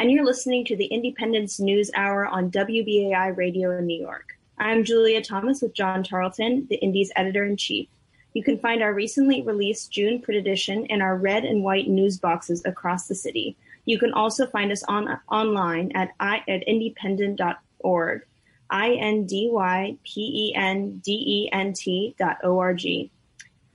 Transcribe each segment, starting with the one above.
and you're listening to the Independence News Hour on WBAI Radio in New York. I'm Julia Thomas with John Tarleton, the Indy's editor in chief. You can find our recently released June print edition in our red and white news boxes across the city. You can also find us on online at, at indypendent.org, I-N-D-Y-P-E-N-D-E-N-T dot O-R-G.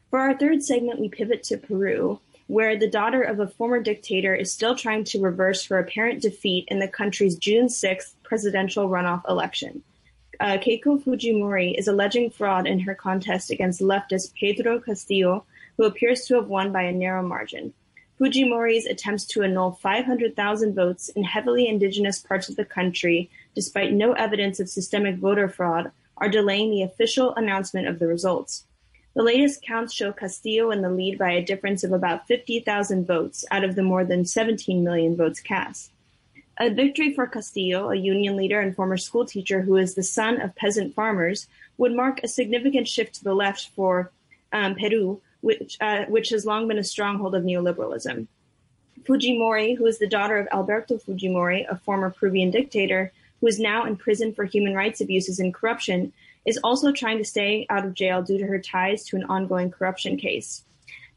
For our third segment, we pivot to Peru, where the daughter of a former dictator is still trying to reverse her apparent defeat in the country's June 6th presidential runoff election uh, Keiko Fujimori is alleging fraud in her contest against leftist Pedro Castillo, who appears to have won by a narrow margin. Fujimori's attempts to annul 500,000 votes in heavily indigenous parts of the country, despite no evidence of systemic voter fraud, are delaying the official announcement of the results. The latest counts show Castillo in the lead by a difference of about 50,000 votes out of the more than 17 million votes cast. A victory for Castillo, a union leader and former schoolteacher who is the son of peasant farmers, would mark a significant shift to the left for um, Peru, which, uh, which has long been a stronghold of neoliberalism. Fujimori, who is the daughter of Alberto Fujimori, a former Peruvian dictator, who is now in prison for human rights abuses and corruption, is also trying to stay out of jail due to her ties to an ongoing corruption case.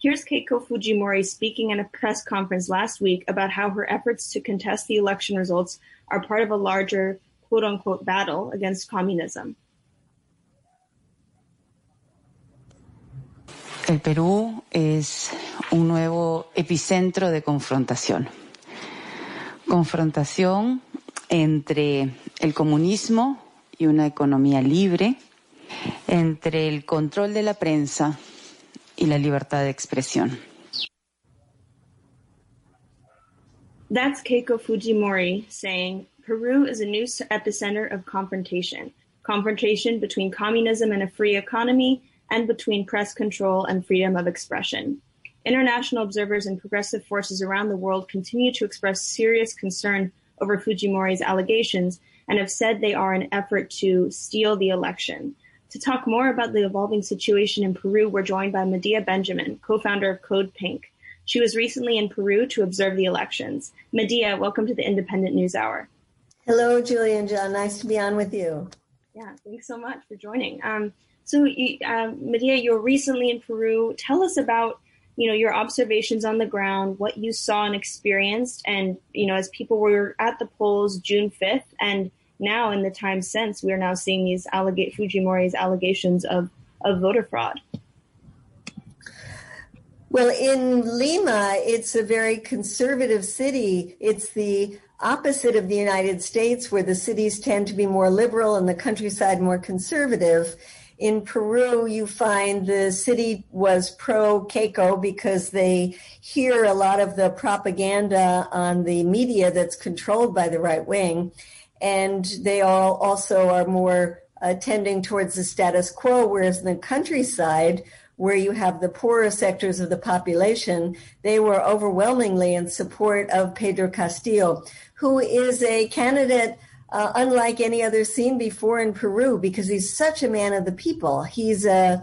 Here's Keiko Fujimori speaking at a press conference last week about how her efforts to contest the election results are part of a larger quote unquote battle against communism. El Perú es un nuevo epicentro de confrontación. Confrontación entre el comunismo y una economía libre, entre el control de la prensa y la libertad de expresión. That's Keiko Fujimori saying Peru is a new epicenter of confrontation. Confrontation between communism and a free economy, and between press control and freedom of expression. International observers and progressive forces around the world continue to express serious concern over Fujimori's allegations and have said they are an effort to steal the election. To talk more about the evolving situation in Peru, we're joined by Medea Benjamin, co-founder of Code Pink. She was recently in Peru to observe the elections. Medea, welcome to the Indypendent News Hour. Hello, Julie and John. Nice to be on with you. Yeah, thanks so much for joining. Um, so, you, uh, Medea, you were recently in Peru. Tell us about you know your observations on the ground, what you saw and experienced, and you know as people were at the polls June fifth, and now in the time since, we are now seeing these allega- Fujimori's allegations of, of voter fraud. Well, in Lima, it's a very conservative city. It's the opposite of the United States, where the cities tend to be more liberal and the countryside more conservative. In Peru, you find the city was pro Keiko because they hear a lot of the propaganda on the media that's controlled by the right wing and they all also are more uh, tending towards the status quo, whereas in the countryside, where you have the poorer sectors of the population, they were overwhelmingly in support of Pedro Castillo, who is a candidate uh, unlike any other seen before in Peru because he's such a man of the people. He's a, uh,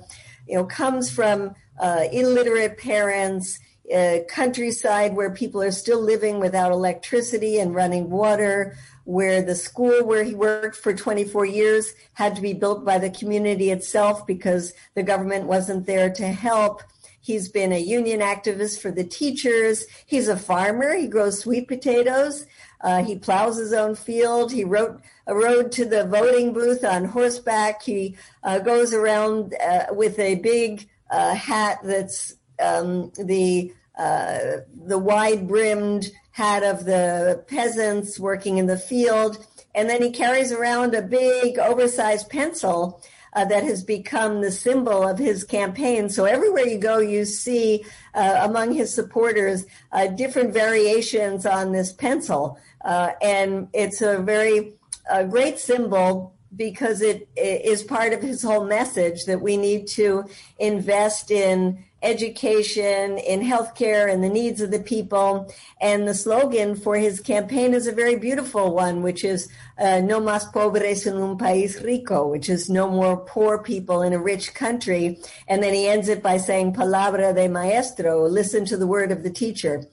you know, comes from uh, illiterate parents, uh, countryside where people are still living without electricity and running water, where the school where he worked for 24 years had to be built by the community itself because the government wasn't there to help. He's been a union activist for the teachers. He's a farmer. He grows sweet potatoes. Uh, he plows his own field. He wrote a road to the voting booth on horseback. He uh, goes around uh, with a big uh, hat that's um, the uh, the wide brimmed hat of the peasants working in the field. And then he carries around a big oversized pencil uh, that has become the symbol of his campaign. So everywhere you go, you see uh, among his supporters uh, different variations on this pencil. Uh, and it's a very great symbol because it is part of his whole message that we need to invest in education, in healthcare, and the needs of the people. And the slogan for his campaign is a very beautiful one, which is uh, "No más pobres en un país rico," which is no more poor people in a rich country. And then he ends it by saying "Palabra de maestro," listen to the word of the teacher.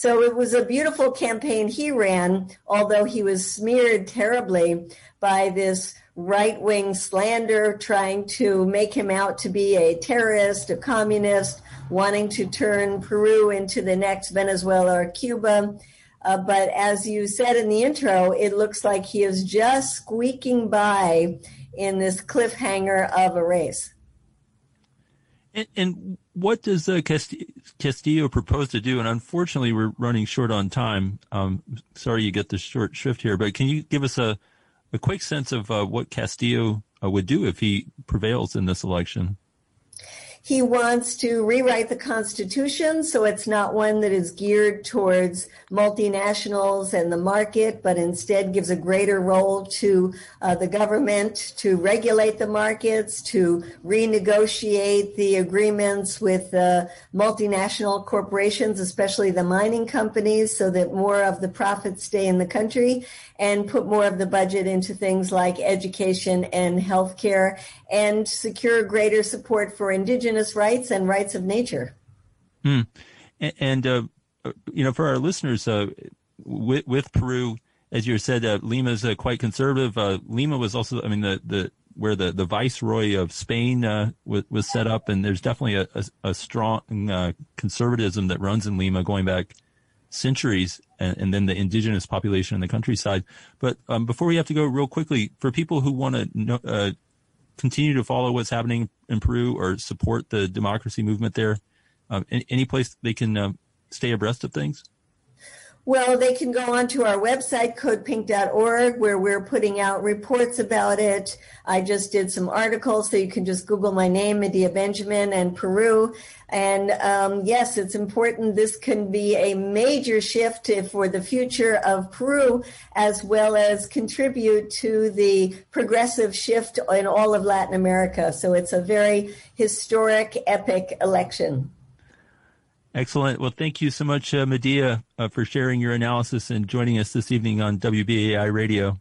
So it was a beautiful campaign he ran, although he was smeared terribly by this right wing slander trying to make him out to be a terrorist, a communist, wanting to turn Peru into the next Venezuela or Cuba. Uh, but as you said in the intro, it looks like he is just squeaking by in this cliffhanger of a race. And, and what does uh, Castillo propose to do? And unfortunately, we're running short on time. Um, sorry you get the short shrift here, but can you give us a, a quick sense of uh, what Castillo uh, would do if he prevails in this election? He wants to rewrite the Constitution so it's not one that is geared towards multinationals and the market, but instead gives a greater role to uh, the government to regulate the markets, to renegotiate the agreements with uh, multinational corporations, especially the mining companies, so that more of the profits stay in the country and put more of the budget into things like education and healthcare and secure greater support for indigenous rights and rights of nature. Hmm. And, and uh, you know, for our listeners, uh, with, with, Peru, as you said, uh, Lima is uh, quite conservative. Uh, Lima was also, I mean, the, the where the, the viceroy of Spain uh, was, was set up, and there's definitely a, a, a strong conservatism that runs in Lima going back centuries and, and, then the indigenous population in the countryside. But um, before we have to go real quickly, for people who want to know, uh, continue to follow what's happening in Peru or support the democracy movement there, um, any place they can uh, stay abreast of things? Well, they can go onto our website, codepink.org, where we're putting out reports about it. I just did some articles, so you can just Google my name, Medea Benjamin, and Peru. And um, yes, it's important. This can be a major shift for the future of Peru, as well as contribute to the progressive shift in all of Latin America. So it's a very historic, epic election. Excellent. Well, thank you so much, uh, Medea, uh, for sharing your analysis and joining us this evening on WBAI Radio.